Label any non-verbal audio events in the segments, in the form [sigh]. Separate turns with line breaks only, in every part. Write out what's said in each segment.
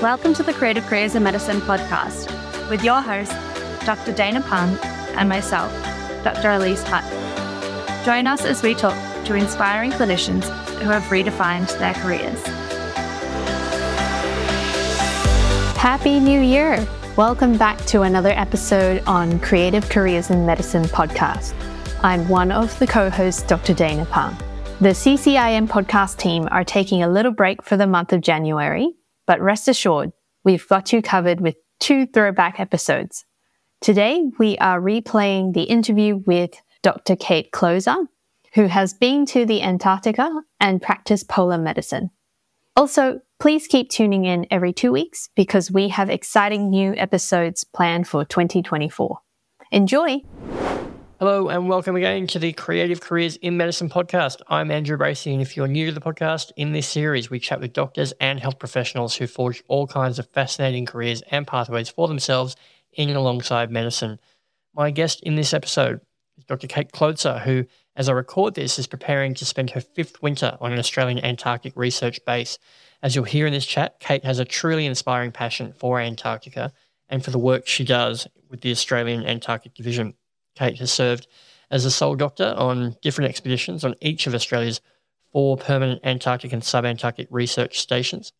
Welcome to the Creative Careers in Medicine podcast with your host, Dr. Dana Pang, and myself, Dr. Elise Hutt. Join us as we talk to inspiring clinicians who have redefined their careers.
Happy New Year! Welcome back to another episode on Creative Careers in Medicine podcast. I'm one of the co hosts, Dr. Dana Pang. The CCIM podcast team are taking a little break for the month of January, but rest assured, we've got you covered with two throwback episodes. Today, we are replaying the interview with Dr. Kate Kloza, who has been to the Antarctica and practiced polar medicine. Also, please keep tuning in every two weeks because we have exciting new episodes planned for 2024. Enjoy!
Hello and welcome again to the Creative Careers in Medicine podcast. I'm Andrew Bracey, and if you're new to the podcast, in this series we chat with doctors and health professionals who forge all kinds of fascinating careers and pathways for themselves in and alongside medicine. My guest in this episode is Dr. Kate Kloza, who, as I record this, is preparing to spend her fifth winter on an Australian Antarctic research base. As you'll hear in this chat, Kate has a truly inspiring passion for Antarctica and for the work she does with the Australian Antarctic Division. Kate has served as a sole doctor on different expeditions on each of Australia's four permanent Antarctic and subantarctic research stations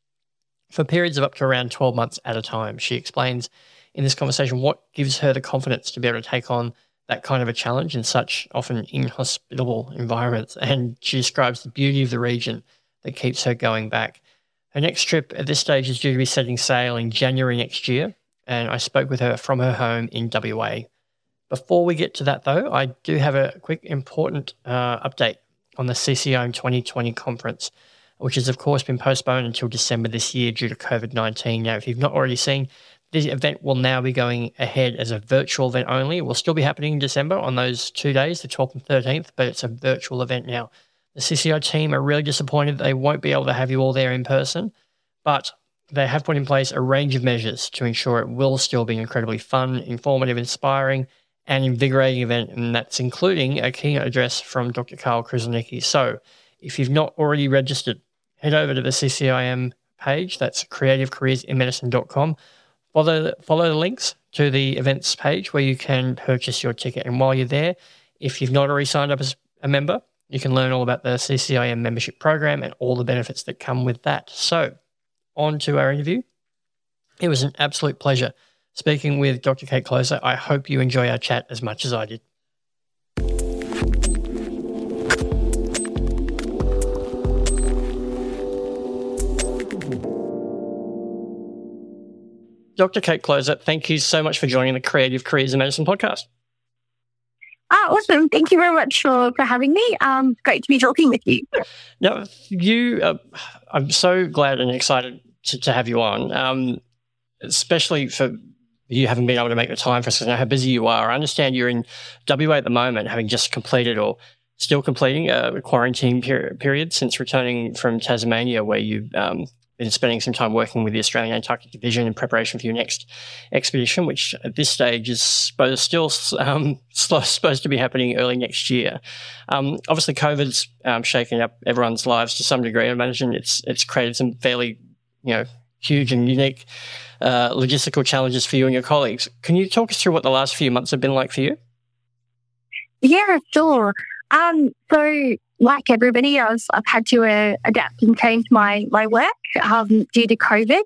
for periods of up to around 12 months at a time. She explains in this conversation what gives her the confidence to be able to take on that kind of a challenge in such often inhospitable environments. And she describes the beauty of the region that keeps her going back. Her next trip at this stage is due to be setting sail in January next year. And I spoke with her from her home in WA. Before we get to that, though, I do have a quick important uh, update on the CCIM 2020 conference, which has, of course, been postponed until December this year due to COVID 19. Now, if you've not already seen, this event will now be going ahead as a virtual event only. It will still be happening in December on those two days, the 12th and 13th, but it's a virtual event now. The CCI team are really disappointed they won't be able to have you all there in person, but they have put in place a range of measures to ensure it will still be incredibly fun, informative, inspiring, and invigorating event, and that's including a keynote address from Dr. Karl Kruszelnicki. So, if you've not already registered, head over to the CCIM page. That's creativecareersinmedicine.com. Follow follow the links to the events page where you can purchase your ticket. And while you're there, if you've not already signed up as a member, you can learn all about the CCIM membership program and all the benefits that come with that. So, on to our interview. It was an absolute pleasure speaking with Dr. Kate Kloza. I hope you enjoy our chat as much as I did. Dr. Kate Kloza, thank you so much for joining the Creative Careers in Medicine podcast.
Ah, awesome. Thank you very much for, for having me. Um, great to be talking with you.
Now, you, uh, I'm so glad and excited to, to have you on, um, especially for you haven't been able to make the time for us. I know how busy you are. I understand you're in WA at the moment, having just completed or still completing a quarantine per- period since returning from Tasmania, where you've um, been spending some time working with the Australian Antarctic Division in preparation for your next expedition, which at this stage is supposed, still um, [laughs] supposed to be happening early next year. Um, obviously, COVID's um, shaken up everyone's lives to some degree. I imagine it's it's created some fairly, you know, huge and unique uh, logistical challenges for you and your colleagues. Can you talk us through what the last few months have been like for you?
Yeah, sure. Um, so, like everybody else, I've had to uh, adapt and change my my work um, due to COVID.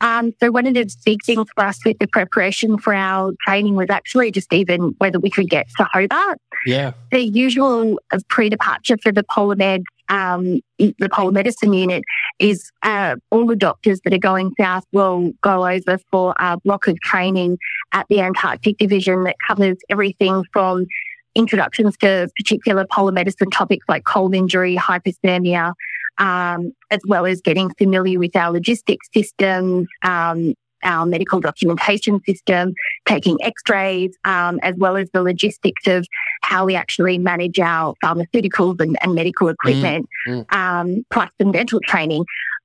Um, so one of the big things for us with the preparation for our training was actually just even whether we could get to Hobart.
Yeah.
The usual pre-departure for the polar med um, the polar medicine unit is uh, all the doctors that are going south will go over for a block of training at the Antarctic Division that covers everything from introductions to particular polar medicine topics like cold injury, hypothermia, um, as well as getting familiar with our logistics systems, um, our medical documentation system, taking x-rays, um, as well as the logistics of how we actually manage our pharmaceuticals and, and medical equipment, mm, mm. Um, plus some dental training.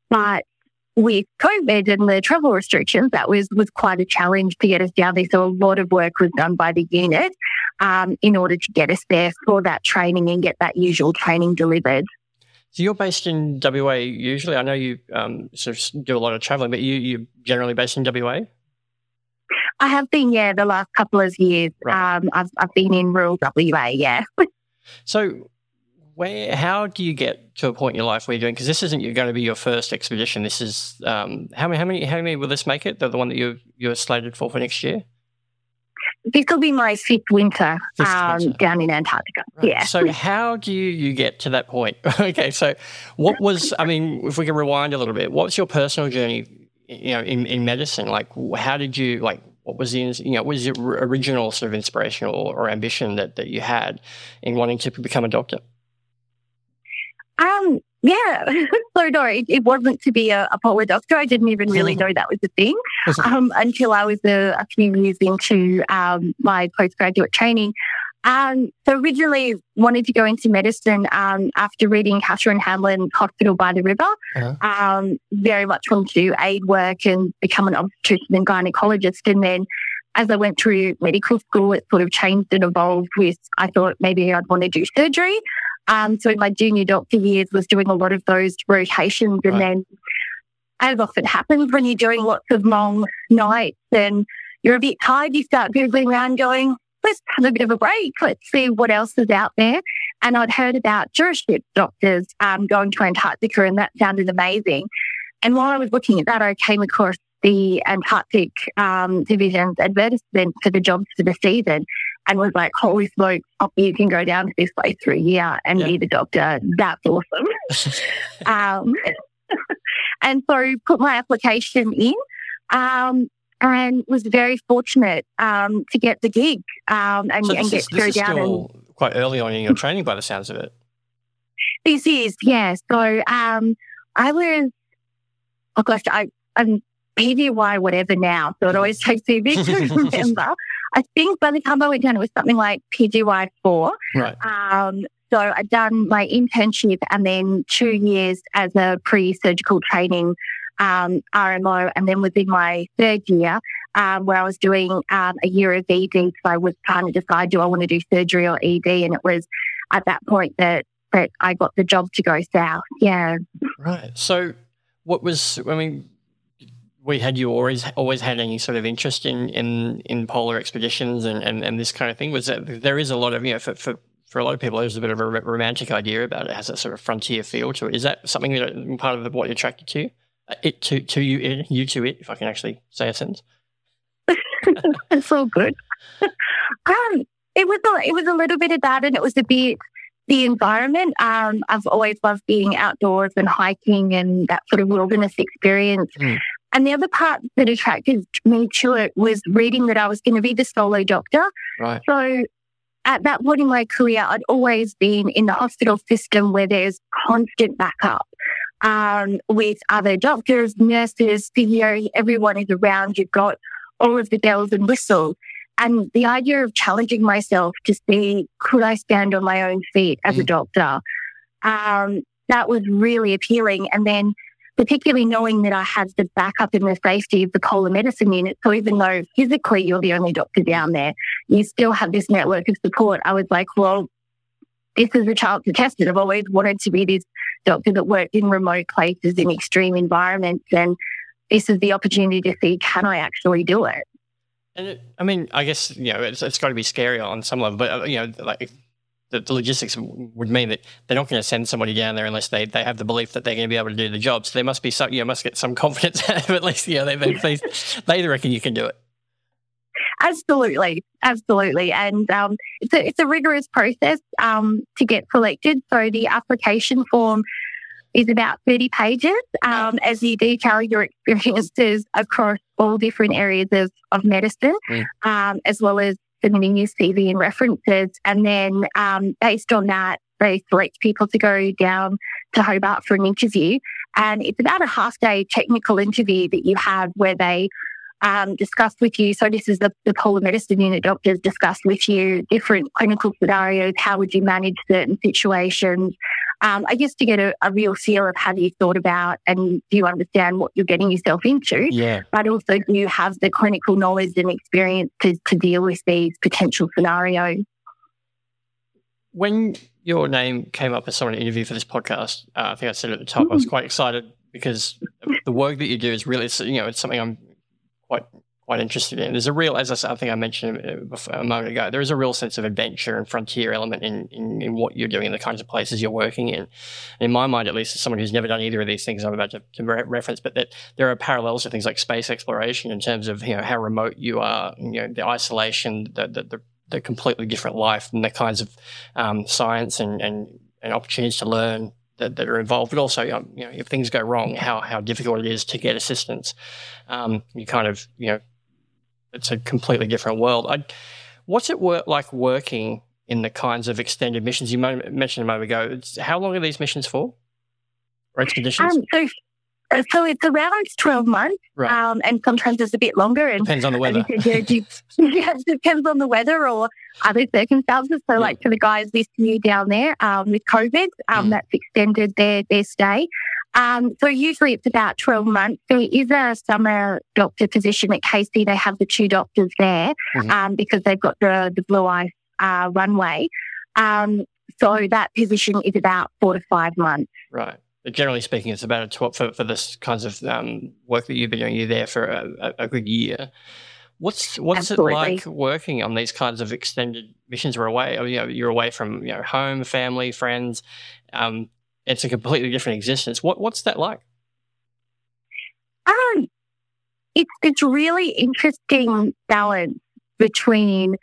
But with COVID and the travel restrictions, that was was quite a challenge to get us down there. So a lot of work was done by the unit um, in order to get us there for that training and get that usual training delivered.
So you're based in WA usually. I know you um, sort of do a lot of traveling, but you you're generally based in WA.
I have been, yeah, the last couple of years. Right. Um, I've I've been in rural WA, yeah. [laughs]
so, where how do you get to a point in your life where you're doing? Because this isn't going to be your first expedition. This is um, how many how many how many will this make it? The, the one that you you're slated for for next year.
This will be my fifth winter, um, down in Antarctica. Right. Yeah.
So how do you, you get to that point? [laughs] okay. So what was, I mean, if we can rewind a little bit, what's your personal journey, you know, in, in medicine? Like, how did you, like, what was the, you know, what was your original sort of inspiration or, or ambition that, that you had in wanting to become a doctor?
Um, yeah. [laughs] so no, it, it, wasn't to be a, a polar doctor. I didn't even really mm. know that was a thing um, until I was a, a few years into um, my postgraduate training. Um, so originally wanted to go into medicine um, after reading Catherine Hamlin Hospital by the River. Uh-huh. Um, very much wanted to do aid work and become an obstetrician and gynecologist. And then as I went through medical school, it sort of changed and evolved with, I thought maybe I'd want to do surgery. Um, so in my junior doctor years was doing a lot of those rotations. And right. then as often happens when you're doing lots of long nights and you're a bit tired, you start Googling around going, let's have a bit of a break. Let's see what else is out there. And I'd heard about jurisship doctors um, going to Antarctica and that sounded amazing. And while I was looking at that, I came across the Antarctic um, Division's advertisement for the jobs for the season and was like, holy smoke, you can go down to this place for a year and yeah. be the doctor. That's awesome. [laughs] um, and so put my application in um, and was very fortunate um, to get the gig um, and,
so
and get
is, to go down. and, quite early on in your training by the sounds of it.
This is, yeah. So um, I was, oh gosh, I, I'm PGY whatever now. So it always takes me a bit to [laughs] remember. I think by the time I went down, it was something like PGY four.
Right.
Um, so I'd done my internship and then two years as a pre-surgical training um, RMO, and then within my third year, um, where I was doing um, a year of ED, so I was trying to decide do I want to do surgery or ED, and it was at that point that that I got the job to go south. Yeah.
Right. So, what was I mean? We had you always always had any sort of interest in in, in polar expeditions and, and, and this kind of thing? Was that there is a lot of you know for, for for a lot of people, there's a bit of a romantic idea about it. it has a sort of frontier feel to it. Is that something that part of what you're attracted to? Uh, it to to you, you to it. If I can actually say a sentence. [laughs]
it's all good. [laughs] um, it was a, it was a little bit of that, and it was a bit the environment. Um, I've always loved being outdoors and hiking and that sort of wilderness experience. Mm. And the other part that attracted me to it was reading that I was going to be the solo doctor.
Right.
So at that point in my career, I'd always been in the hospital system where there's constant backup um, with other doctors, nurses, physio, everyone is around. You've got all of the bells and whistles. And the idea of challenging myself to see, could I stand on my own feet as mm. a doctor? Um, that was really appealing. And then particularly knowing that I have the backup and the safety of the Polar Medicine Unit. So even though physically you're the only doctor down there, you still have this network of support. I was like, well, this is a chance to test it. I've always wanted to be this doctor that worked in remote places in extreme environments. And this is the opportunity to see, can I actually do it?
And it, I mean, I guess, you know, it's, it's got to be scary on some level, but, uh, you know, like the, the, logistics would mean that they're not going to send somebody down there unless they, they have the belief that they're going to be able to do the job. So there must be some, you know, must get some confidence [laughs] at least, you know, they, they, [laughs] they reckon you can do it.
Absolutely, absolutely, and um, it's a it's a rigorous process um, to get selected. So the application form is about thirty pages um, as you detail your experiences across all different areas of, of medicine, mm. Um, as well as submitting your CV and references. And then um, based on that, they select people to go down to Hobart for an interview. And it's about a half day technical interview that you have where they um, discuss with you. So this is the, the polar medicine unit doctors discuss with you different clinical scenarios. How would you manage certain situations? Um, I guess to get a, a, real feel of have you thought about and do you understand what you're getting yourself into?
Yeah.
But also do you have the clinical knowledge and experience to, to deal with these potential scenarios?
When your name came up as someone to interview for this podcast. Uh, I think I said at the top. I was quite excited because the work that you do is really, you know, it's something I'm quite quite interested in. There's a real, as I, I think I mentioned before, a moment ago, there is a real sense of adventure and frontier element in, in, in, what you're doing and the kinds of places you're working in. And in my mind, at least, as someone who's never done either of these things I'm about to, to re- reference, but that there are parallels to things like space exploration in terms of you know how remote you are, you know, the isolation, the the, the, the completely different life, and the kinds of um, science and, and and opportunities to learn that, that are involved, but also, um, you know, if things go wrong, how, how difficult it is to get assistance. Um, you kind of, you know, it's a completely different world. I, what's it work, like working in the kinds of extended missions you mentioned a moment ago? It's, how long are these missions for? Or expeditions?
Um, so, uh, so it's around 12 months, right. um, and sometimes it's a bit longer. And
depends on the weather. [laughs] [laughs]
yeah, it depends on the weather or other circumstances. So, yeah. like for the guys listening down there um, with COVID, um, mm. that's extended their their stay. Um, so usually it's about 12 months. There is a summer doctor position at Casey. They have the two doctors there mm-hmm. um, because they've got the, the blue ice uh, runway. Um, so that position is about four to five months.
Right. But generally speaking, it's about a 12 for, for this kinds of um, work that you've been doing. You're there for a, a good year. What's what's Absolutely. it like working on these kinds of extended missions? We're away. You know, you're away from you know home, family, friends. Um, it's a completely different existence. What what's that like?
Um, it's it's really interesting balance between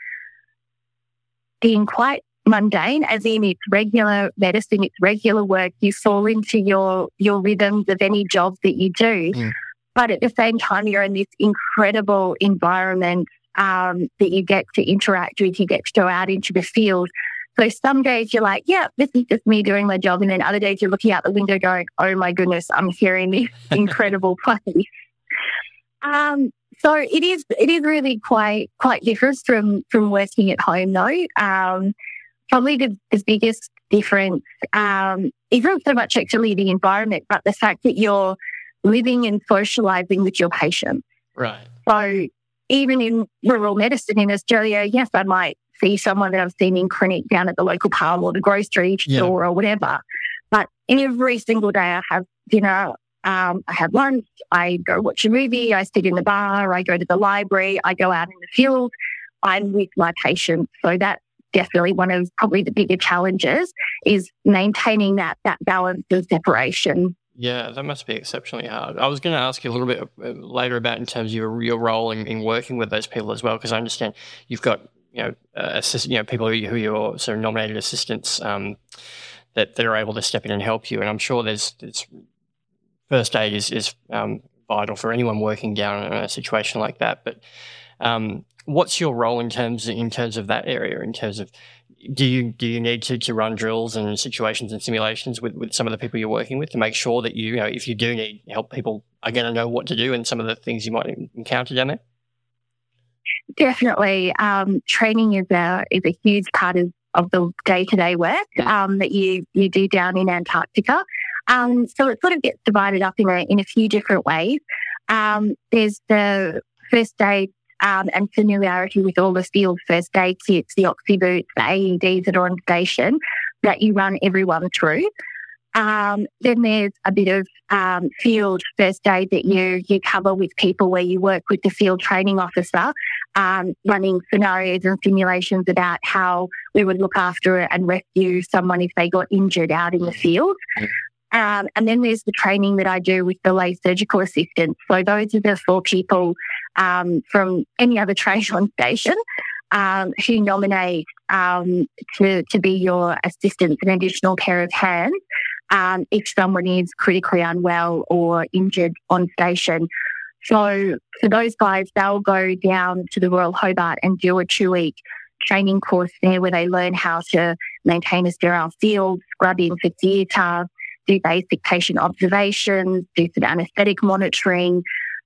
being quite mundane, as in it's regular medicine, it's regular work. You fall into your your rhythms of any job that you do, mm. but at the same time, you're in this incredible environment um, that you get to interact with. You get to go out into the field so some days you're like, yeah, this is just me doing my job. And then other days you're looking out the window going, oh my goodness, I'm hearing this [laughs] incredible place. Um, so it is, it is really quite, quite different from, from working at home though. Um, probably the, the biggest difference, um, isn't so much actually the environment, but the fact that you're living and socializing with your patients.
Right.
So even in rural medicine in Australia, yes, I might see someone that I've seen in clinic down at the local pub or the grocery yeah. store or whatever. But every single day I have dinner, um, I have lunch, I go watch a movie, I sit in the bar, I go to the library, I go out in the field. I'm with my patients. So that's definitely one of probably the bigger challenges is maintaining that that balance of separation.
Yeah, that must be exceptionally hard. I was going to ask you a little bit uh, later about in terms of your, your role in, in working with those people as well, because I understand you've got you know, uh, assist, you know, people who, who you're sort of nominated assistants um, that, that are able to step in and help you. And I'm sure there's, there's first aid is, is um, vital for anyone working down in a situation like that. But um, what's your role in terms in terms of that area? In terms of do you do you need to, to run drills and situations and simulations with, with some of the people you're working with to make sure that you, you know if you do need help, people are going to know what to do and some of the things you might encounter down there?
Definitely. Um, training is a, is a huge part of, of the day to day work um, that you, you do down in Antarctica. Um, so it sort of gets divided up in a, in a few different ways. Um, there's the first aid um, and familiarity with all the field first aid kits, the oxy boots, the AEDs that are on station that you run everyone through. Um, then there's a bit of um, field first aid that you you cover with people where you work with the field training officer, um, running scenarios and simulations about how we would look after and rescue someone if they got injured out in the field. Um, and then there's the training that I do with the lay surgical assistants. So those are the four people um, from any other [laughs] trade on station um, who nominate um, to, to be your assistants, an additional pair of hands um, if someone is critically unwell or injured on station. So for those guys, they'll go down to the Royal Hobart and do a two week training course there where they learn how to maintain a sterile field, scrub in for theatre, do basic patient observations, do some anaesthetic monitoring,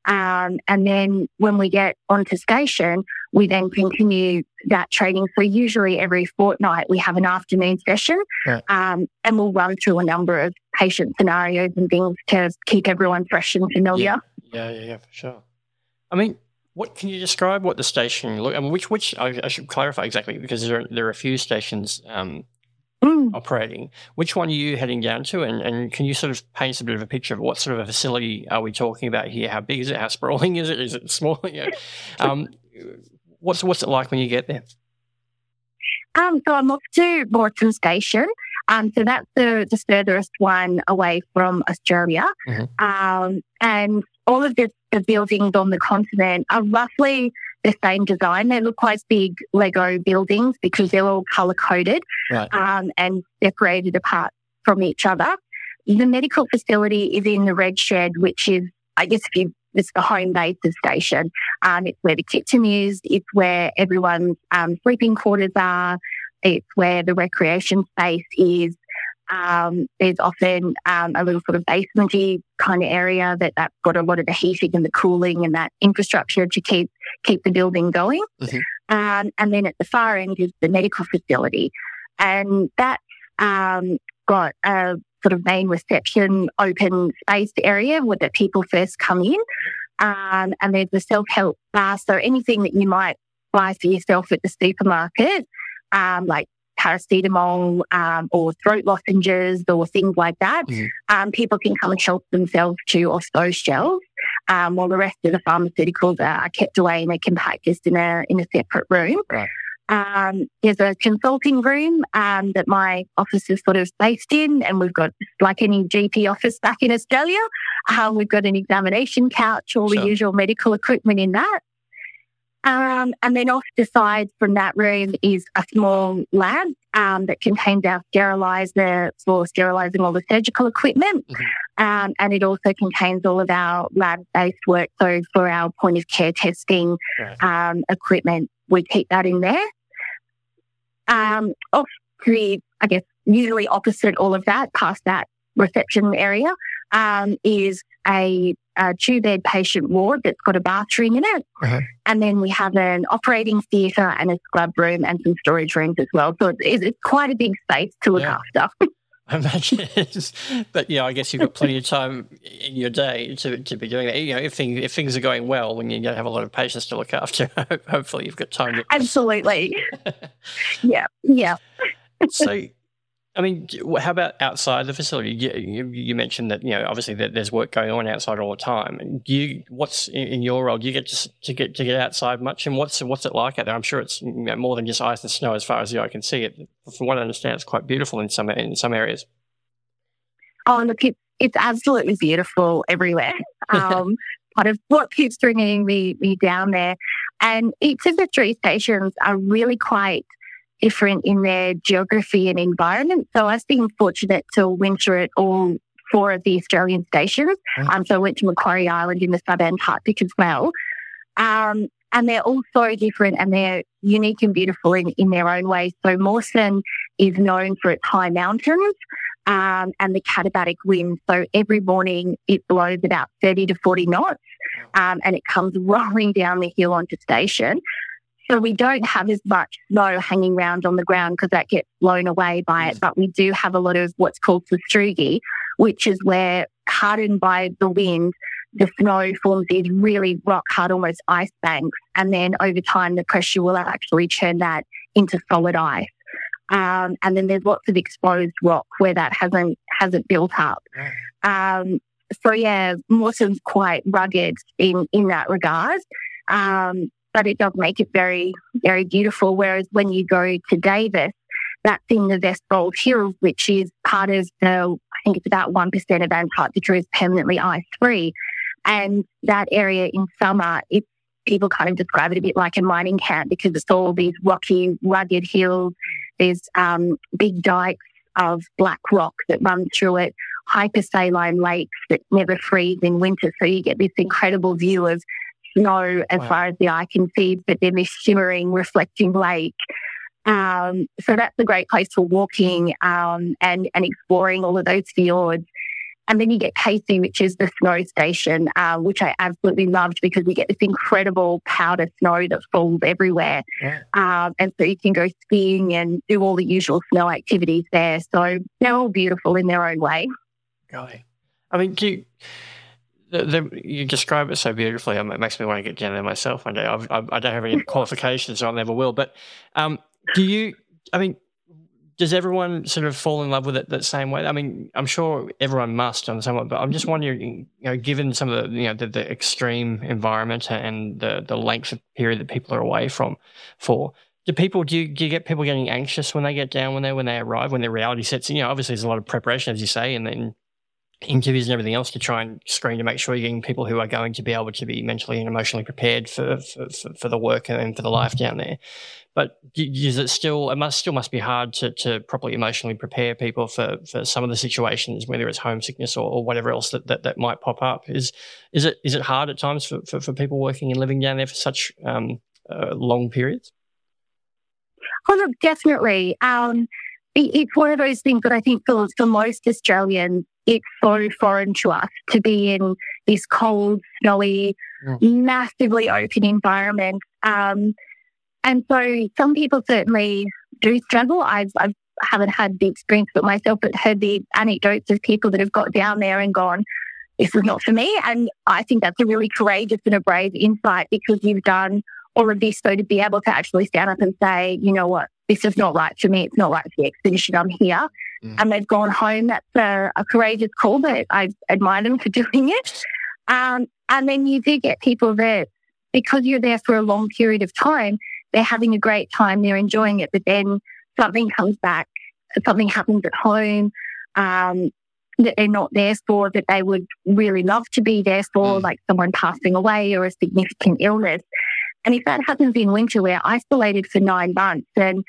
um, and then when we get onto station, we then continue that training. So usually every fortnight we have an afternoon session yeah. um, and we'll run through a number of patient scenarios and things to keep everyone fresh and familiar.
Yeah, yeah, yeah, yeah for sure. I mean, what can you describe what the station look? I mean, which which I, I should clarify exactly because there are, there are a few stations um,
Mm.
operating. Which one are you heading down to? And, and can you sort of paint us a bit of a picture of what sort of a facility are we talking about here? How big is it? How sprawling is it? Is it small? [laughs] You know, um, what's what's it like when you get there?
Um, so I'm off to Mawson Station. Um, so that's the, the furthest one away from Australia.
Mhm.
Um, and all of the, the buildings on the continent are roughly the same design. They look like big Lego buildings because they're all color coded
Right.
um, and separated apart from each other. The medical facility is in the red shed, which is, I guess, if you, it's the home base of station. Um, it's where the kitchen is. It's where everyone's um, sleeping quarters are. It's where the recreation space is. Um, there's often um, a little sort of basementy kind of area that that's got a lot of the heating and the cooling and that infrastructure to keep keep the building going.
Mhm.
Um, and then at the far end is the medical facility, and that um, got a sort of main reception open space area where the people first come in. Um, and there's the self help bar. So anything that you might buy for yourself at the supermarket, um, like paracetamol um, or throat lozenges or things like that,
Mhm.
um, people can come and help themselves to off those shelves. Um, while the rest of the pharmaceuticals are kept away in a compactus in a in a separate room.
Right.
Um, there's a consulting room um, that my office is sort of based in, and we've got like any GP office back in Australia. Um, we've got an examination couch, all
Sure.
the usual medical equipment in that. Um, and then off the side from that room is a small lab um, that contains our sterilizer for sterilizing all the surgical equipment. Um, and it also contains all of our lab based work. So for our point of care testing
Right.
um, equipment, we keep that in there. Um, off to the, I guess, usually opposite all of that, past that reception area, um, is a, a two bed patient ward that's got a bathroom in it.
Uh-huh.
And then we have an operating theatre and a scrub room and some storage rooms as well. So it's, it's quite a big space to look
Yeah.
after. [laughs]
I imagine it is. But yeah, I guess you've got plenty of time in your day to, to be doing that. You know, if things if things are going well, when you don't have a lot of patients to look after, [laughs] hopefully you've got time to
Absolutely. [laughs] yeah. Yeah.
so, I mean, how about outside the facility? You, you, you mentioned that you know obviously that there's work going on outside all the time. Do you, what's in, in your role? Do you get to, to get to get outside much? And what's what's it like out there? I'm sure it's you know, more than just ice and snow as far as the eye can see. It, from what I understand, it's quite beautiful in some in some areas.
Oh, look, it, it's absolutely beautiful everywhere. [laughs] Um, part of what keeps bringing me, me down there. And each of the three stations are really quite different in their geography and environment. So I've been fortunate to winter at all four of the Australian stations. Um, so I went to Macquarie Island in the subantarctic as well. Um, and they're all so different and they're unique and beautiful in, in their own way. So Mawson is known for its high mountains um, and the katabatic wind. So every morning it blows about 30 to 40 knots um, and it comes [laughs] rolling down the hill onto station. So we don't have as much snow hanging around on the ground because that gets blown away by it. But we do have a lot of what's called sastrugi, which is where hardened by the wind, the snow forms these really rock hard, almost ice banks. And then over time, the pressure will actually turn that into solid ice. Um, and then there's lots of exposed rock where that hasn't hasn't built up. Um, so yeah, Mawson's quite rugged in in that regard, um, but it does make it very very beautiful. Whereas when you go to Davis, that's in the Vestfold Hills, which is part of the I think it's about one percent of Antarctica is permanently ice free, and that area in summer it's people kind of describe it a bit like a mining camp because it's all these rocky, rugged hills. There's um, big dikes of black rock that run through it, hypersaline lakes that never freeze in winter. So you get this incredible view of snow as
Wow.
far as the eye can see, but then this shimmering, reflecting lake. Um, so that's a great place for walking um, and, and exploring all of those fjords. And then you get Casey, which is the snow station, uh, which I absolutely loved because you get this incredible powder snow that falls everywhere.
Yeah.
Um, and so you can go skiing and do all the usual snow activities there. So they're all beautiful in their own way.
Golly. I mean, you, the, the, you describe it so beautifully. It makes me want to get down there myself one day. I've, I, I don't have any [laughs] qualifications, so I never will. But um, do you? I mean, does everyone sort of fall in love with it the same way? I mean, I'm sure everyone must on some way, but I'm just wondering, you know, given some of the, you know, the, the extreme environment and the, the length of period that people are away from for, do people do you, do you get people getting anxious when they get down when they when they arrive when their reality sets in? You know, obviously there's a lot of preparation as you say, and then interviews and everything else to try and screen to make sure you're getting people who are going to be able to be mentally and emotionally prepared for for, for, the work and for the life down there. But is it still? It must still must be hard to, to properly emotionally prepare people for, for some of the situations, whether it's homesickness or, or whatever else that, that, that might pop up. Is is it is it hard at times for, for, for people working and living down there for such um, uh, long periods?
Oh, look, definitely. Um, it, it's one of those things that I think for, for most Australians, it's so foreign to us to be in this cold, snowy, mm. massively open environment. Um, and so some people certainly do struggle. I've, I've haven't had the experience but myself, but heard the anecdotes of people that have got down there and gone, this is not for me. And I think that's a really courageous and a brave insight because you've done all of this so to be able to actually stand up and say, you know what, this is not right for me. It's not right for the expedition. I'm here. Mm. And they've gone home. That's a, a, courageous call, but I admire them for [laughs] doing it. Um, and then you do get people that, because you're there for a long period of time, they're having a great time, they're enjoying it, but then something comes back, something happens at home um, that they're not there for, that they would really love to be there for, mm. like someone passing away or a significant illness. And if that happens in winter, we're isolated for nine months. And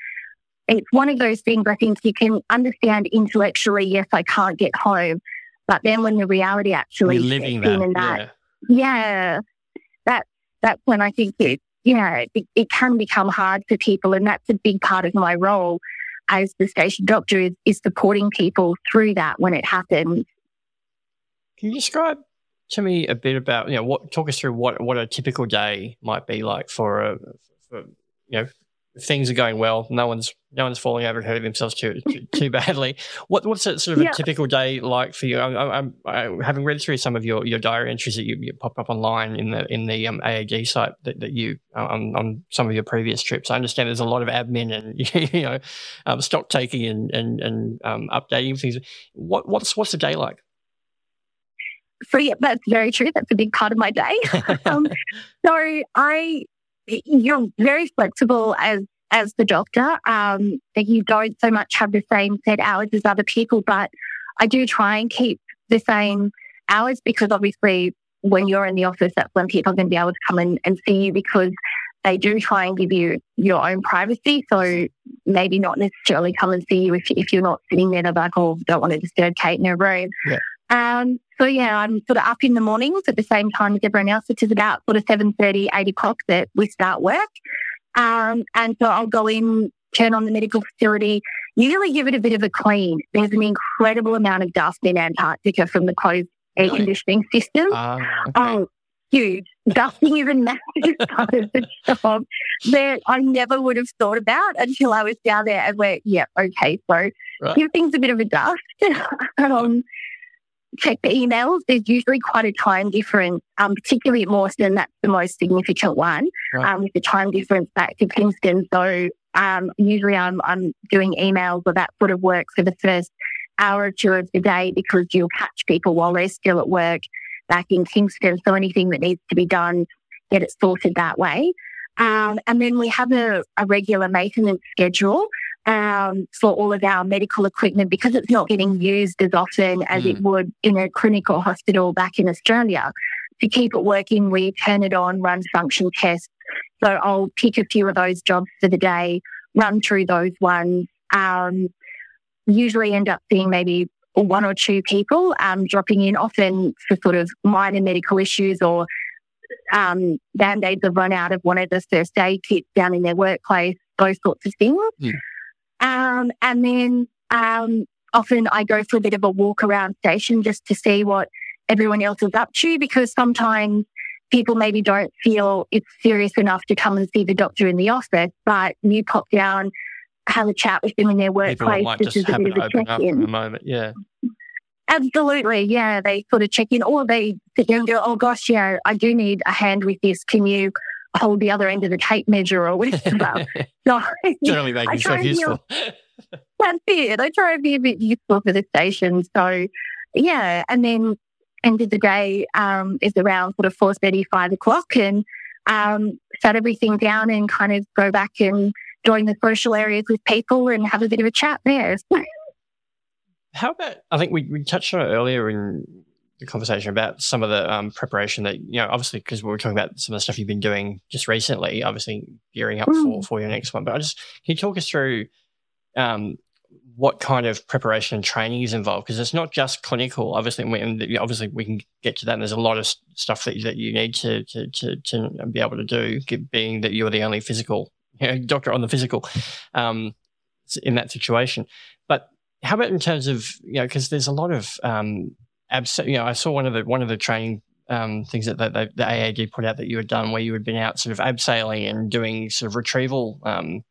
it's one of those things I think you can understand intellectually, yes, I can't get home. But then when the reality actually
You're living that,
in that, yeah. yeah, that, that's when I think it, yeah, it, it can become hard for people. And that's a big part of my role as the station doctor is, is supporting people through that when it happens.
Can you describe to me a bit about you know what talk us through what what a typical day might be like for a for, you know things are going well no one's no one's falling over and hurting themselves too too, too badly what what's a, sort of yeah. a typical day like for you I, am I, having read through some of your, your diary entries that you, you pop up online in the in the um, AAD site that, that you uh, on, on some of your previous trips I understand there's a lot of admin and [laughs] you know um, stock taking and and, and um, updating things what what's what's the day like
so yeah, that's very true. That's a big part of my day. [laughs] um, so I, you're very flexible as as the doctor. Um, that you don't so much have the same set hours as other people, but I do try and keep the same hours because obviously when you're in the office, that's when people are going to be able to come in and see you because they do try and give you your own privacy. So maybe not necessarily come and see you if, if you're not sitting there. They're like, oh, don't want to disturb Kate in her room. Yeah. Um, so yeah, I'm sort of up in the mornings at the same time as everyone else, which is about sort of 7.30, 8 o'clock that we start work. Um, and so I'll go in, turn on the medical facility, usually give it a bit of a clean. There's an incredible amount of dust in Antarctica from the closed air conditioning system. Uh, okay. Oh, huge. Dusting is [laughs] a massive part of the job that I never would have thought about until I was down there and went, yeah, okay, so right. give things a bit of a dust. [laughs] um, check the emails. There's usually quite a time difference, um, particularly at Mawson. That's the most significant one right. um, with the time difference back to Kingston. So um, usually I'm, I'm doing emails or that sort of work for the first hour or two of the day because you'll catch people while they're still at work back in Kingston. So anything that needs to be done, get it sorted that way. Um, and then we have a, a regular maintenance schedule um, for all of our medical equipment because it's not getting used as often as mm. it would in a clinic or hospital back in Australia. To keep it working, we turn it on, run function tests. So I'll pick a few of those jobs for the day, run through those ones. Um, usually end up seeing maybe one or two people um, dropping in, often for sort of minor medical issues or um, band aids have run out of one of the first aid kits down in their workplace, those sorts of things. Yeah. Um, and then um, often I go for a bit of a walk around station just to see what everyone else is up to because sometimes people maybe don't feel it's serious enough to come and see the doctor in the office, but you pop down, have a chat with them in their workplace.
This is a bit of a check in. A moment, yeah.
Absolutely, yeah. They sort of check in, or they sit there and go, "Oh gosh, yeah, I do need a hand with this. Can you hold the other end of the tape measure or whatever. [laughs] [laughs]
so, Generally making yourself useful. [laughs]
that's it. I try to be a bit useful for the station. So, yeah. And then end of the day um, is around sort of four thirty, five o'clock and um, shut everything down and kind of go back and join the social areas with people and have a bit of a chat there.
How about, I think we, we touched on it earlier in the conversation about some of the um, preparation that, you know, obviously, because we were talking about some of the stuff you've been doing just recently, obviously gearing up mm. for, for your next one. But I just, can you talk us through um, what kind of preparation and training is involved? Because it's not just clinical. Obviously, we, obviously we can get to that. And there's a lot of stuff that, that you need to, to, to, to be able to do, being that you're the only physical [laughs] you know, doctor on the physical um, in that situation. But how about in terms of you know because there's a lot of um, abs- you know I saw one of the one of the training um, things that, the AAD put out that you had done where you had been out sort of abseiling and doing sort of retrieval um,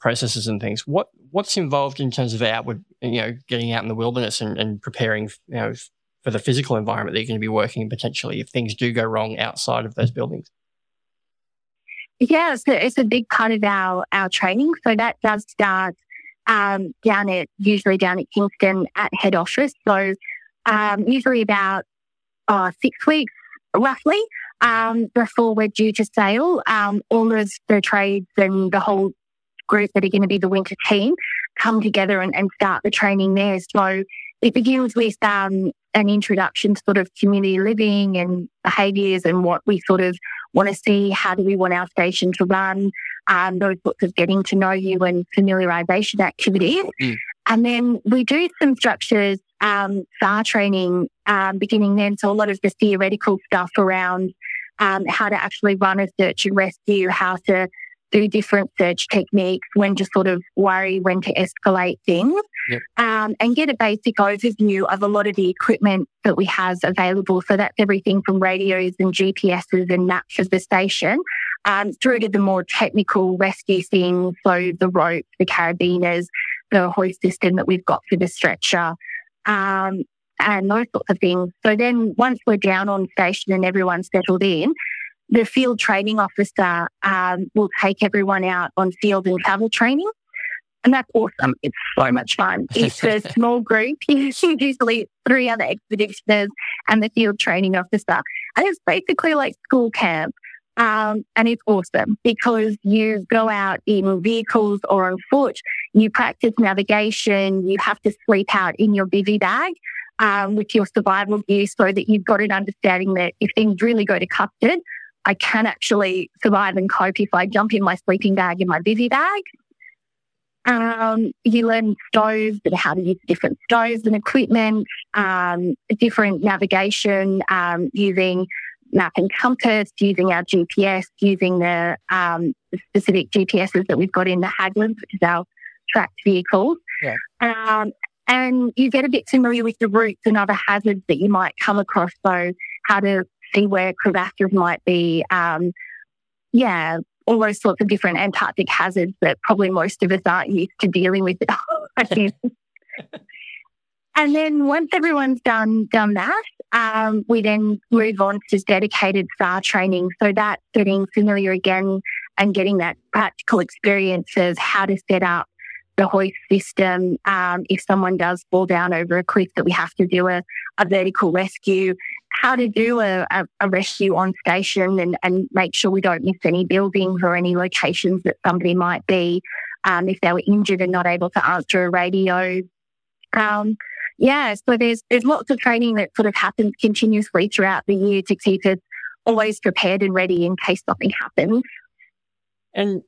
processes and things. What what's involved in terms of outward you know getting out in the wilderness and, and preparing you know for the physical environment that you're going to be working in potentially if things do go wrong outside of those buildings?
Yeah, it's a, it's a big part of our, our training. So that does start um, down at, usually down at Kingston at head office. So um, usually about uh, six weeks roughly um, before we're due to sail. Um, all of the trades and the whole group that are going to be the winter team come together and, and start the training there. So it begins with um, an introduction to sort of community living and behaviours and what we sort of want to see how do we want our station to run, um, those sorts of getting to know you and familiarisation activities. Mm. And then we do some structures, um, SAR training um, beginning then. So a lot of the theoretical stuff around um, how to actually run a search and rescue, how to do different search techniques, when to sort of worry, when to escalate things, yep. um, and get a basic overview of a lot of the equipment that we have available. So that's everything from radios and GPSs and maps of the station um, through to the more technical rescue things. So the rope, the carabiners, the hoist system that we've got for the stretcher. Um, and those sorts of things. So then once we're down on station and everyone's settled in, the field training officer um, will take everyone out on field and travel training. And that's awesome. It's so much fun. It's a [laughs] small group, [laughs] usually three other expeditioners and the field training officer. And it's basically like school camp. Um, and it's awesome because you go out in vehicles or on foot, you practice navigation, you have to sleep out in your bivy bag um, with your survival gear so that you've got an understanding that if things really go to custard, I can actually survive and cope if I jump in my sleeping bag in my bivy bag. Um, you learn stoves and how to use different stoves and equipment, um, different navigation um, using map and compass, using our GPS, using the, um, specific GPSs that we've got in the Hägglunds, which is our tracked vehicles. Yeah. Um, and you get a bit familiar with the routes and other hazards that you might come across. So how to see where crevasses might be. Um, yeah, all those sorts of different Antarctic hazards that probably most of us aren't used to dealing with. [laughs] and then once everyone's done done that, um, we then move on to dedicated SAR training. So that's getting familiar again and getting that practical experience of how to set up the hoist system. Um, if someone does fall down over a cliff, that we have to do a, a vertical rescue, how to do a, a, a rescue on station and, and make sure we don't miss any buildings or any locations that somebody might be um, if they were injured and not able to answer a radio. Um, yeah, so there's there's lots of training that sort of happens continuously throughout the year to keep us always prepared and ready in case something happens.
And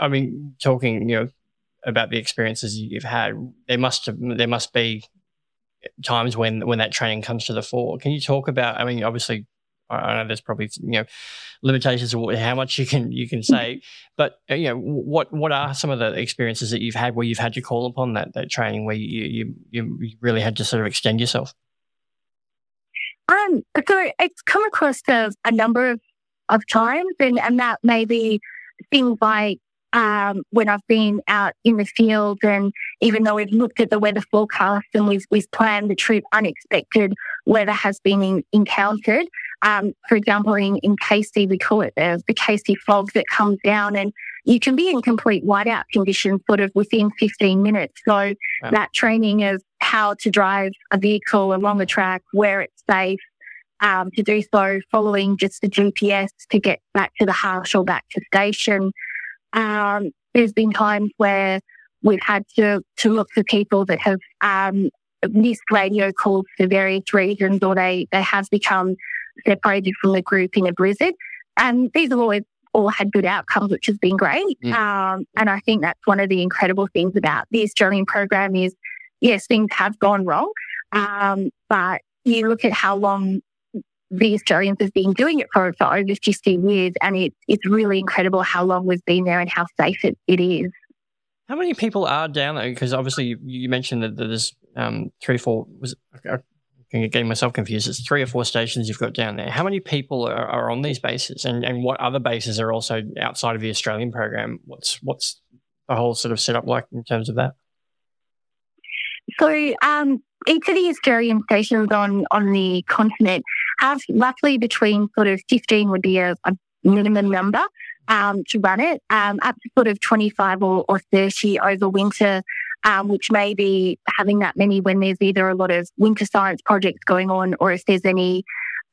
I mean, talking you know about the experiences you've had, there must have, there must be times when when that training comes to the fore. Can you talk about? I mean, obviously, I know there's probably you know limitations of how much you can you can say, [laughs] but uh, you know what what are some of the experiences that you've had where you've had to call upon that that training where you you you really had to sort of extend yourself?
Um, so it's come across a, a number of of times, and and that may be things like um, when I've been out in the field. And even though we've looked at the weather forecast and we've, we've planned the trip, unexpected weather has been in, encountered. um, for example, in, in Casey, we call it the, the Casey fog that comes down and you can be in complete whiteout conditions sort of within 15 minutes. So that training of how to drive a vehicle along a track, where it's safe, um, to do so following just the GPS to get back to the house or back to station. Um, there's been times where we've had to, to look for people that have um, missed radio calls for various reasons or they, they have become separated from the group in a blizzard. And these have always all had good outcomes, which has been great. Mm. Um, and I think that's one of the incredible things about the Australian program is, yes, things have gone wrong, um, but you look at how long the Australians have been doing it for, for over 50 years, and it, it's really incredible how long we've been there and how safe it, it is.
How many people are down there? Because obviously you, you mentioned that there's um, three, four, was getting myself confused. It's three or four stations you've got down there. How many people are, are on these bases, and, and what other bases are also outside of the Australian program? What's what's the whole sort of setup like in terms of that?
So um, each of the Australian stations on on the continent have roughly between sort of fifteen would be a, a minimum number um, to run it, um, up to sort of twenty five or, or thirty over winter um, which may be having that many when there's either a lot of winter science projects going on or if there's any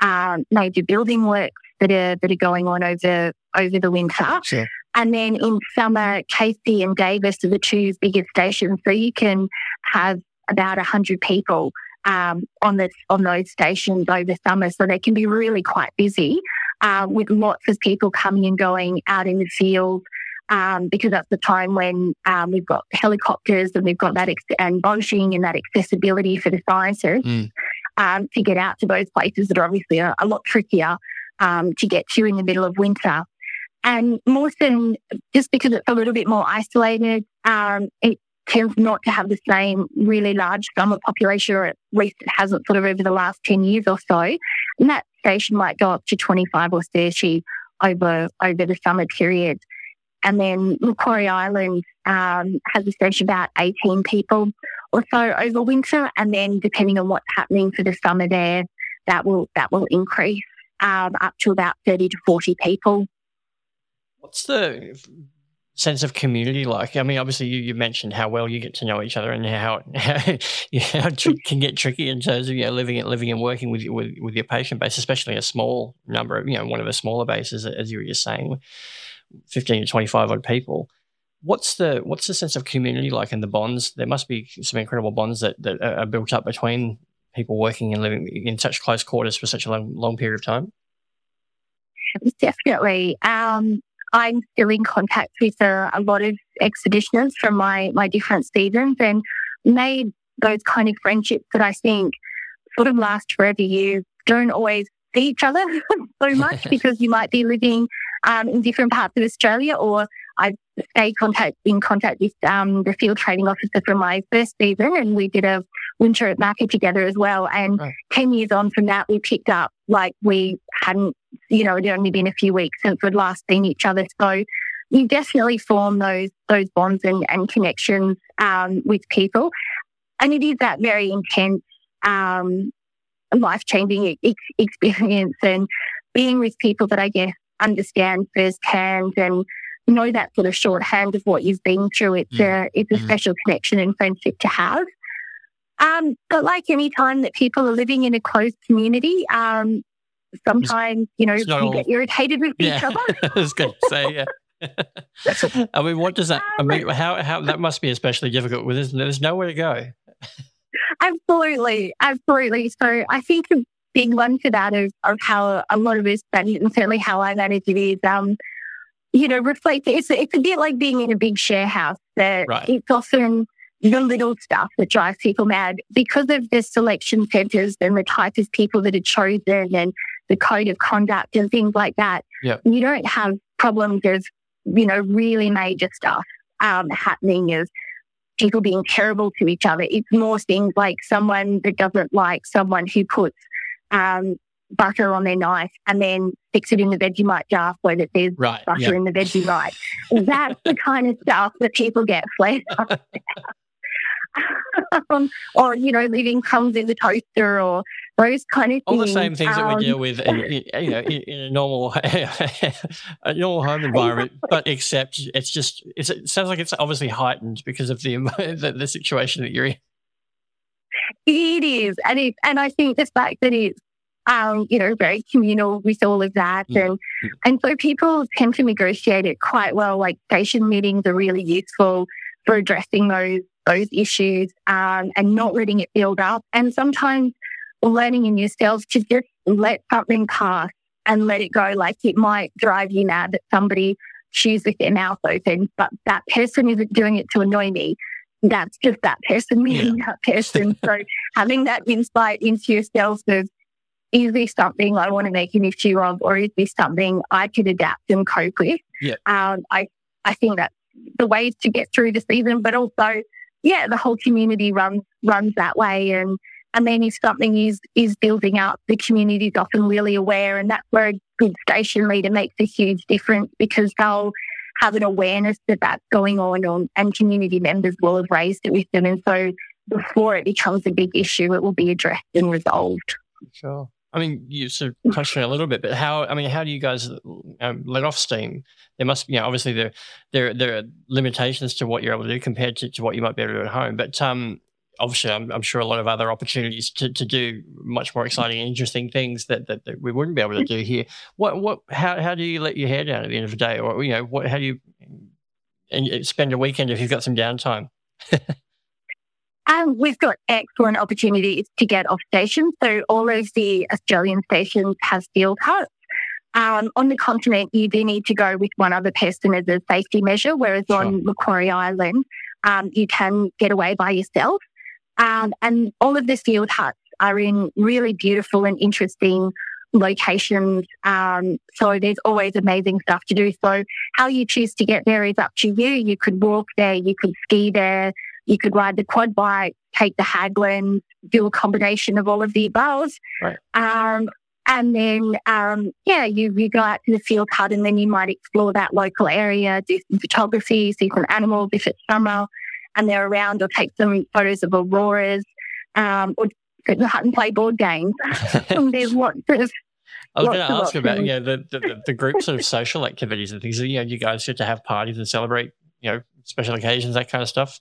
um, major building works that are that are going on over over the winter. Sure. And then in summer, Casey and Davis are the two biggest stations, so you can have about hundred people um, on this on those stations over summer, so they can be really quite busy um, with lots of people coming and going out in the field um, because that's the time when um, we've got helicopters and we've got that ex- and boating and that accessibility for the scientists mm. um, to get out to those places that are obviously a, a lot trickier um, to get to in the middle of winter. And Mawson, just because it's a little bit more isolated, um, it tends not to have the same really large summer population, or at least it hasn't sort of over the last 10 years or so. And that station might go up to 25 or 30 over, over the summer period. And then Macquarie Island um, has a station about 18 people or so over winter. And then depending on what's happening for the summer there, that will that will increase um, up to about 30 to 40 people.
What's the sense of community like? I mean, obviously you, you mentioned how well you get to know each other and how [laughs] how, how can get tricky in terms of you know living living and working with, with with your patient base, especially a small number of you know one of the smaller bases as you were just saying. 15 to 25 odd people. What's the what's the sense of community like in the bonds? There must be some incredible bonds that, that are built up between people working and living in such close quarters for such a long, long period of time.
Definitely. Um, I'm still in contact with a, a lot of expeditioners from my, my different seasons and made those kind of friendships that I think sort of last forever. You don't always see each other [laughs] so much [laughs] because you might be living um, in different parts of Australia, or I stayed contact in contact with um, the field training officer from my first season, and we did a winter at Macca together as well. And right. ten years on from that, we picked up like we hadn't, you know, it had only been a few weeks since we'd last seen each other. So you definitely form those those bonds and, and connections um, with people, and it is that very intense, um, life changing ex- experience and being with people that I guess understand firsthand and know that sort of shorthand of what you've been through. It's mm. a it's a mm. special connection and friendship to have. Um, but like any time that people are living in a closed community, um, sometimes you know you all... get irritated with yeah. each other. [laughs]
I was going to say, yeah. [laughs] I mean, what does that? I mean, um, how how that must be especially difficult. With there's, there's nowhere to go.
absolutely, absolutely. So I think a big one for that of, of how a lot of us and certainly how I manage it is, um, you know, reflect. It's, it's a bit like being in a big share house that right. it's often the little stuff that drives people mad because of the selection centers and the type of people that are chosen and the code of conduct and things like that.
Yep.
You don't have problems of, you know, really major stuff um, happening as people being terrible to each other. It's more things like someone that doesn't like someone who puts um, butter on their knife and then fix it in the Vegemite jar so that there's right, butter yeah. in the Vegemite. That's the kind of stuff that people get flared up [laughs] um, or you know, leaving crumbs in the toaster or those kind of things.
All the same things um, that we deal um, with, in, in, you know, in, a normal, [laughs] a normal home environment, but except it's just it's, it sounds like it's obviously heightened because of the [laughs] the, the situation that you're in.
It is, and it, and I think the fact that it's um, you know, very communal with all of that. Mm. And, and so people tend to negotiate it quite well. Like station meetings are really useful for addressing those, those issues, um, and not letting it build up. And sometimes learning in yourself to just let something pass and let it go. Like it might drive you mad that somebody chews with their mouth open, but that person isn't doing it to annoy me. That's just that person being yeah. that person. [laughs] so having that insight into yourself of is this something I want to make an issue of, or is this something I could adapt and cope with?
Yeah.
Um, I I think that's the ways to get through the season, but also, yeah, the whole community runs runs that way, and and then if something is is building up, the community is often really aware, and that's where a good station leader makes a huge difference because they'll have an awareness that that's going on, on and community members will have raised it with them, and so before it becomes a big issue, it will be addressed and resolved.
Sure. I mean, you sort of touched on it a little bit, but how? I mean, how do you guys um, let off steam? There must, be, you know, obviously there there there are limitations to what you're able to do compared to, to what you might be able to do at home. But um, obviously, I'm, I'm, sure a lot of other opportunities to, to do much more exciting and interesting things that, that, that, we wouldn't be able to do here. What what? How how do you let your hair down at the end of the day, or you know, what? How do you and spend a weekend if you've got some downtime? [laughs]
And we've got excellent opportunities to get off station. So all of the Australian stations have field huts. Um, on the continent, you do need to go with one other person as a safety measure, whereas sure. on Macquarie Island, um, you can get away by yourself. Um, and all of the field huts are in really beautiful and interesting locations. Um, so there's always amazing stuff to do. So how you choose to get there is up to you. You could walk there, you could ski there, you could ride the quad bike, take the Hagglund, do a combination of all of the above.
Right.
Um, and then, um, yeah, you, you go out to the field hut and then you might explore that local area, do some photography, see some animals if it's summer and they're around, or take some photos of auroras, um, or go to the hut and play board games. [laughs] there's lots of
I was going to ask about yeah the, the, the group sort of social activities and things. You know, you guys get to have parties and celebrate you know special occasions, that kind of stuff.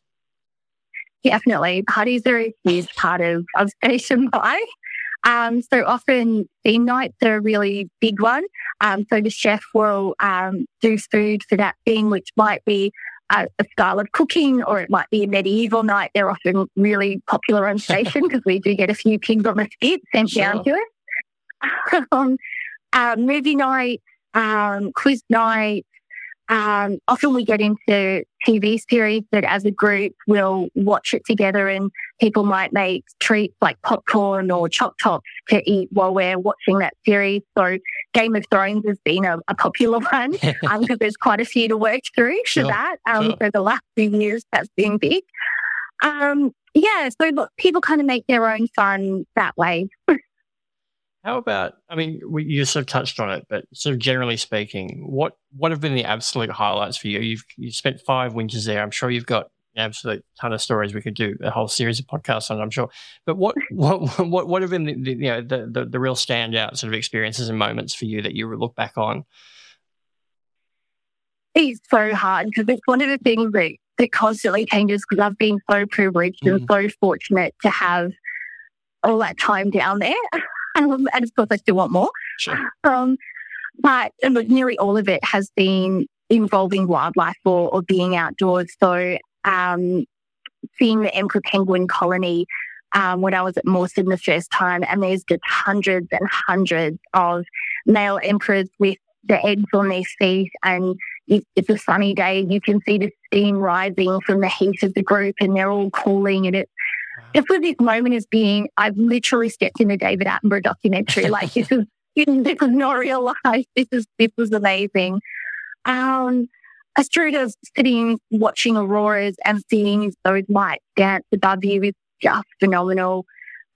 Definitely. Parties are a huge part of, of Station By. Um, so often theme nights are a really big one. Um, so the chef will um, do food for that theme, which might be a, a, style of cooking or it might be a medieval night. They're often really popular on station [laughs] because we do get a few pigs on the skit sent sure. down to us. [laughs] um, uh, movie night, um, quiz night, um, often we get into TV series that as a group we'll watch it together and people might make treats like popcorn or choc tops to eat while we're watching that series. So Game of Thrones has been a, a popular [laughs] one because [laughs] um, there's quite a few to work through sure. for that. Um, sure. For the last few years, that's been big. Um, yeah, so look, people kind of make their own fun that way. [laughs]
How about? I mean, we, you sort of touched on it, but sort of generally speaking, what what have been the absolute highlights for you? You've you spent five winters there. I'm sure you've got an absolute ton of stories. We could do a whole series of podcasts on. I'm sure. But what [laughs] what what what have been the, the you know the, the, the real standout sort of experiences and moments for you that you look back on?
It's so hard because it's one of the things that that constantly changes. Because I've been so privileged mm. and so fortunate to have all that time down there. [laughs] and, and of course, I still want more.
Sure.
Um, but nearly all of it has been involving wildlife or, or being outdoors. So, um, seeing the emperor penguin colony um, when I was at Mawson the first time, and there's just hundreds and hundreds of male emperors with the eggs on their feet, and it's a sunny day. You can see the steam rising from the heat of the group, and they're all cooling, and it's with this moment as being, I've literally stepped in a David Attenborough documentary. [laughs] Like this is this is not real life. This is this was amazing. Um, a street of sitting watching auroras and seeing those lights dance above you is just phenomenal.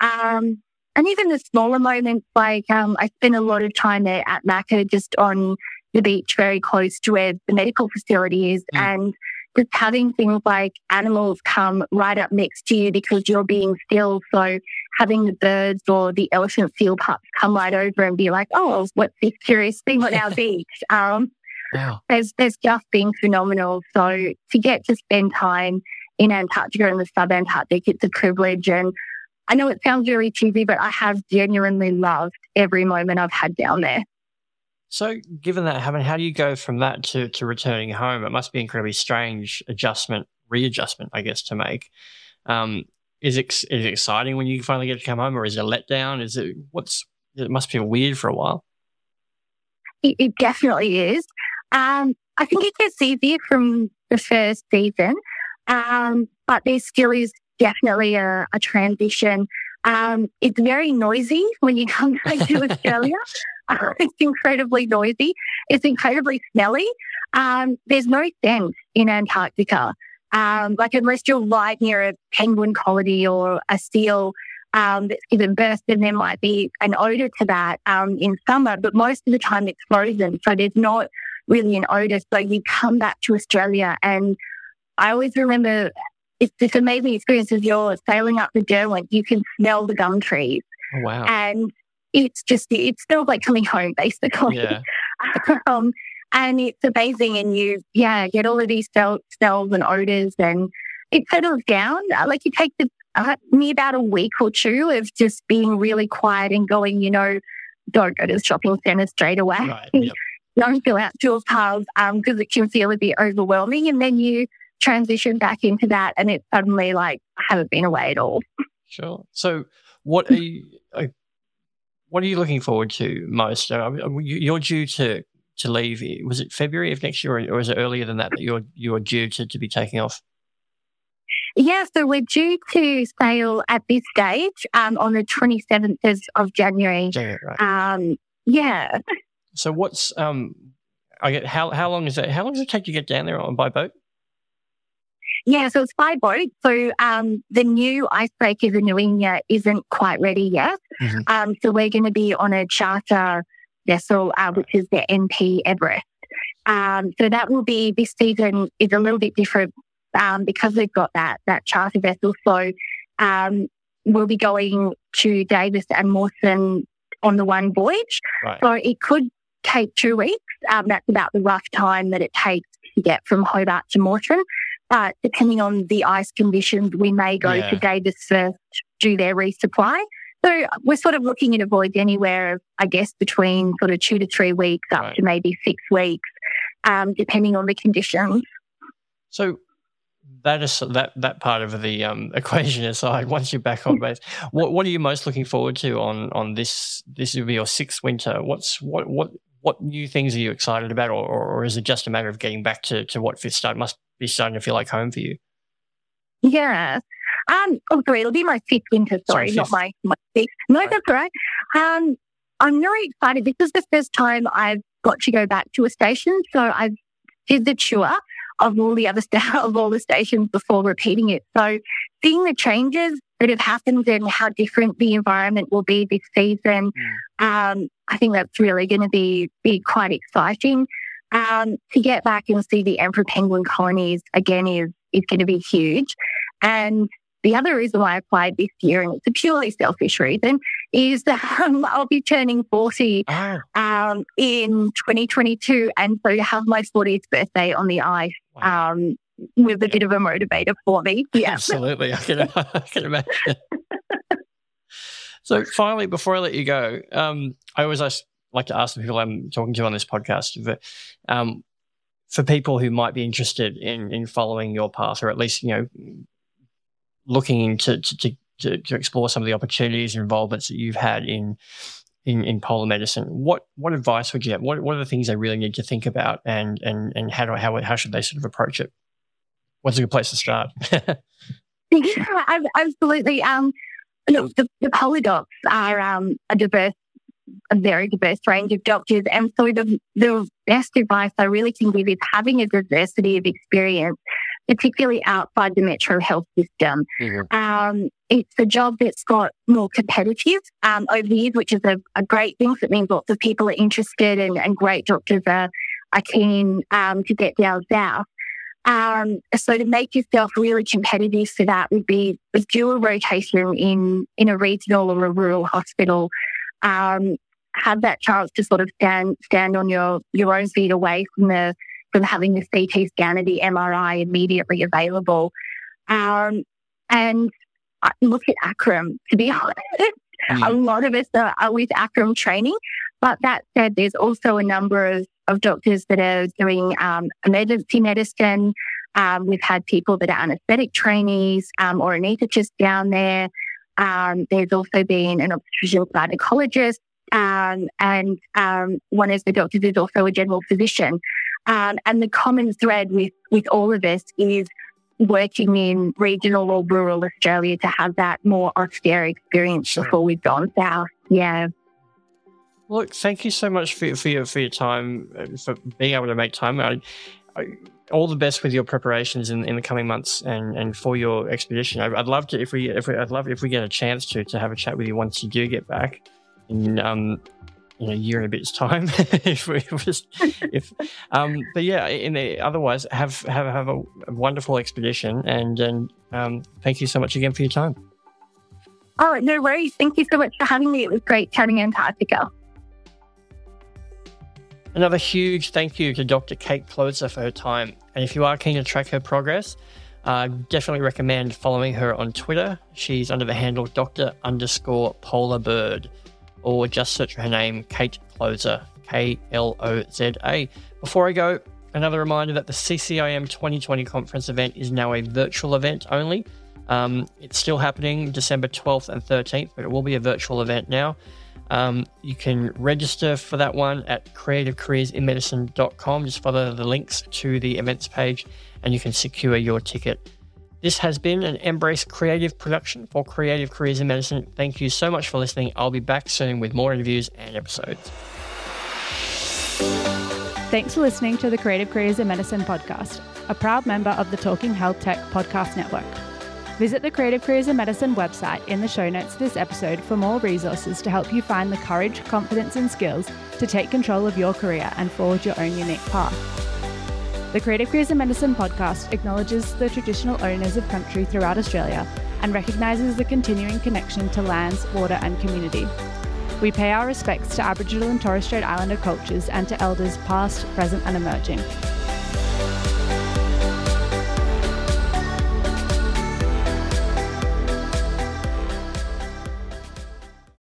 Um, and even the smaller moments, like um, I spent a lot of time there at Macca, just on the beach, very close to where the medical facility is, mm. and just having things like animals come right up next to you because you're being still. So having the birds or the elephant seal pups come right over and be like, oh, what's this curious thing on our [laughs] beach? Um,
Wow.
there's there's just been phenomenal. So to get to spend time in Antarctica and the subantarctic, it's a privilege. And I know it sounds really cheesy, but I have genuinely loved every moment I've had down there.
So, given that, I mean, how do you go from that to, to returning home? It must be an incredibly strange adjustment, readjustment, I guess, to make. Um, is it is it exciting when you finally get to come home, or is it a letdown? Is it what's? It must be weird for a while.
It, it definitely is. Um, I think it gets easier from the first season, um, but there still is definitely a, a transition. Um, it's very noisy when you come back to [laughs] Australia. [laughs] It's incredibly noisy. It's incredibly smelly. Um, there's no scent in Antarctica. Um, like unless you're right near a penguin colony or a seal um, that's given birth, then there might be an odor to that um, in summer. But most of the time, it's frozen, so there's not really an odor. So you come back to Australia, and I always remember it's this amazing experience as you're sailing up the Derwent. You can smell the gum trees,
Oh, wow.
and it's just it smells like coming home, basically.
Yeah. [laughs]
um, and it's amazing. And you, yeah, get all of these smells and odors, and it settles down. Uh, Like you take the uh, me about a week or two of just being really quiet and going, you know, don't go to the shopping centre straight away.
Right. Yep. [laughs]
Don't go out to a pub because it can feel a bit overwhelming. And then you transition back into that, and it's suddenly like I haven't been away at all.
Sure. So, what are you? What are you looking forward to most? Uh, you- You're due to to leave. Was it February of next year, or or is it earlier than that that you're you're due to, to be taking off?
Yeah, so we're due to sail at this stage um, on the 27th of- of January.
January, right.
Um, yeah.
So, what's um? I get how how long is it? How long does it take to get down there on by boat?
Yeah, so it's by boat. So um, the new icebreaker, the Nuyina, isn't quite ready yet.
Mhm.
Um, so we're going to be on a charter vessel, uh, which is the NP Everest. Um, so that will be this season is a little bit different um, because we've got that that charter vessel. So um, we'll be going to Davis and Mawson on the one voyage.
Right.
So it could take two weeks. Um, that's about the rough time that it takes to get from Hobart to Mawson. But depending on the ice conditions, we may go
Yeah.
to Davis first, do their resupply. So we're sort of looking at a voyage anywhere, I guess, between sort of two to three weeks up
Right.
to maybe six weeks, um, depending on the conditions.
So that is that that part of the um, [laughs] equation aside. Once you're back on base, what what are you most looking forward to on on this? This will be your sixth winter. What's what what what new things are you excited about, or, or, is it just a matter of getting back to to what fifth start must be starting to feel like home for you?
Yeah. Um, oh, sorry, it'll be my fifth winter.
Sorry,
Sorry, not my, my sixth. No,
Right.
that's all right. Um, I'm very excited. This is the first time I've got to go back to a station. So I did the tour of all the other [laughs] sta- of all the stations before repeating it. So seeing the changes that have happened and how different the environment will be this season, um, I think that's really going to be be quite exciting. Um, to get back and see the emperor penguin colonies again is is going to be huge. And the other reason why I applied this year, and it's a purely selfish reason, is that [laughs] um, I'll be turning 40
Oh,
um, in 2022. And so to have my 40th birthday on the ice
wow.
um, was a bit of a motivator for me. [laughs] Yeah.
absolutely. I can [laughs] I can imagine. So finally, before I let you go, um, I always ask, like to ask the people I'm talking to on this podcast, but, um, for people who might be interested in in following your path, or at least you know, looking into to, to, to, to explore some of the opportunities and involvements that you've had in. In, in polar medicine, what what advice would you have? What what are the things they really need to think about, and and and how do how how should they sort of approach it? What's a good place to start? [laughs]
Yeah, ab- absolutely. Um, look, the, the polar docs are um, a diverse, a very diverse range of doctors, and so the the best advice I really can give is having a diversity of experience, particularly outside the metro health system.
Mhm.
Um, it's a job that's got more competitive um, over the years, which is a, a great thing. So it means lots of people are interested and, and great doctors are, are keen um, to get down south. Um, so to make yourself really competitive for that would be do a rotation in, in a regional or a rural hospital. Um, have that chance to sort of stand, stand on your, your own feet away from the, from having the CT scan or the MRI immediately available. Um, and look at ACRRM, to be [laughs] honest. Mm. A lot of us are, are with ACRRM training. But that said, there's also a number of, of doctors that are doing um, emergency medicine. Um, we've had people that are anaesthetic trainees um, or anaesthetists down there. Um, there's also been an obstetrician gynecologist. Um, and um, one of the doctors is also a general physician. and the common thread with, with all of us is working in regional or rural Australia to have that more austere experience before we've gone south. Yeah.
Look, thank you so much for, for your for your time, uh, for being able to make time. I, I, all the best with your preparations in, in the coming months and, and for your expedition. I, would love to if we if we, I'd love if we get a chance to to have a chat with you once you do get back. And um, in a year and a bit's time. [laughs] if we was, if, um, but yeah, in the, otherwise, have have have a, a wonderful expedition, and and um, thank you so much again for your time.
Oh, no worries. Thank you so much for having me. It was great chatting Antarctica.
Another huge thank you to Dr. Kate Kloza for her time. And if you are keen to track her progress, uh, definitely recommend following her on Twitter. She's under the handle Dr. underscore Polar Bird or just search her name, Kate Kloza, K L O Z A. Before I go, another reminder that the CCIM 2020 conference event is now a virtual event only. Um, it's still happening December 12th and 13th, but it will be a virtual event now. Um, you can register for that one at creativecareersinmedicine.com. Just follow the links to the events page and you can secure your ticket. This has been an Embrace Creative production for Creative Careers in Medicine. Thank you so much for listening. I'll be back soon with more interviews and episodes.
Thanks for listening to the Creative Careers in Medicine podcast, a proud member of the Talking Health Tech podcast network. Visit the Creative Careers in Medicine website in the show notes to this episode for more resources to help you find the courage, confidence, and skills to take control of your career and forge your own unique path. The Creative Careers in Medicine podcast acknowledges the traditional owners of country throughout Australia and recognises the continuing connection to lands, water, and community. We pay our respects to Aboriginal and Torres Strait Islander cultures and to elders past, present, and emerging.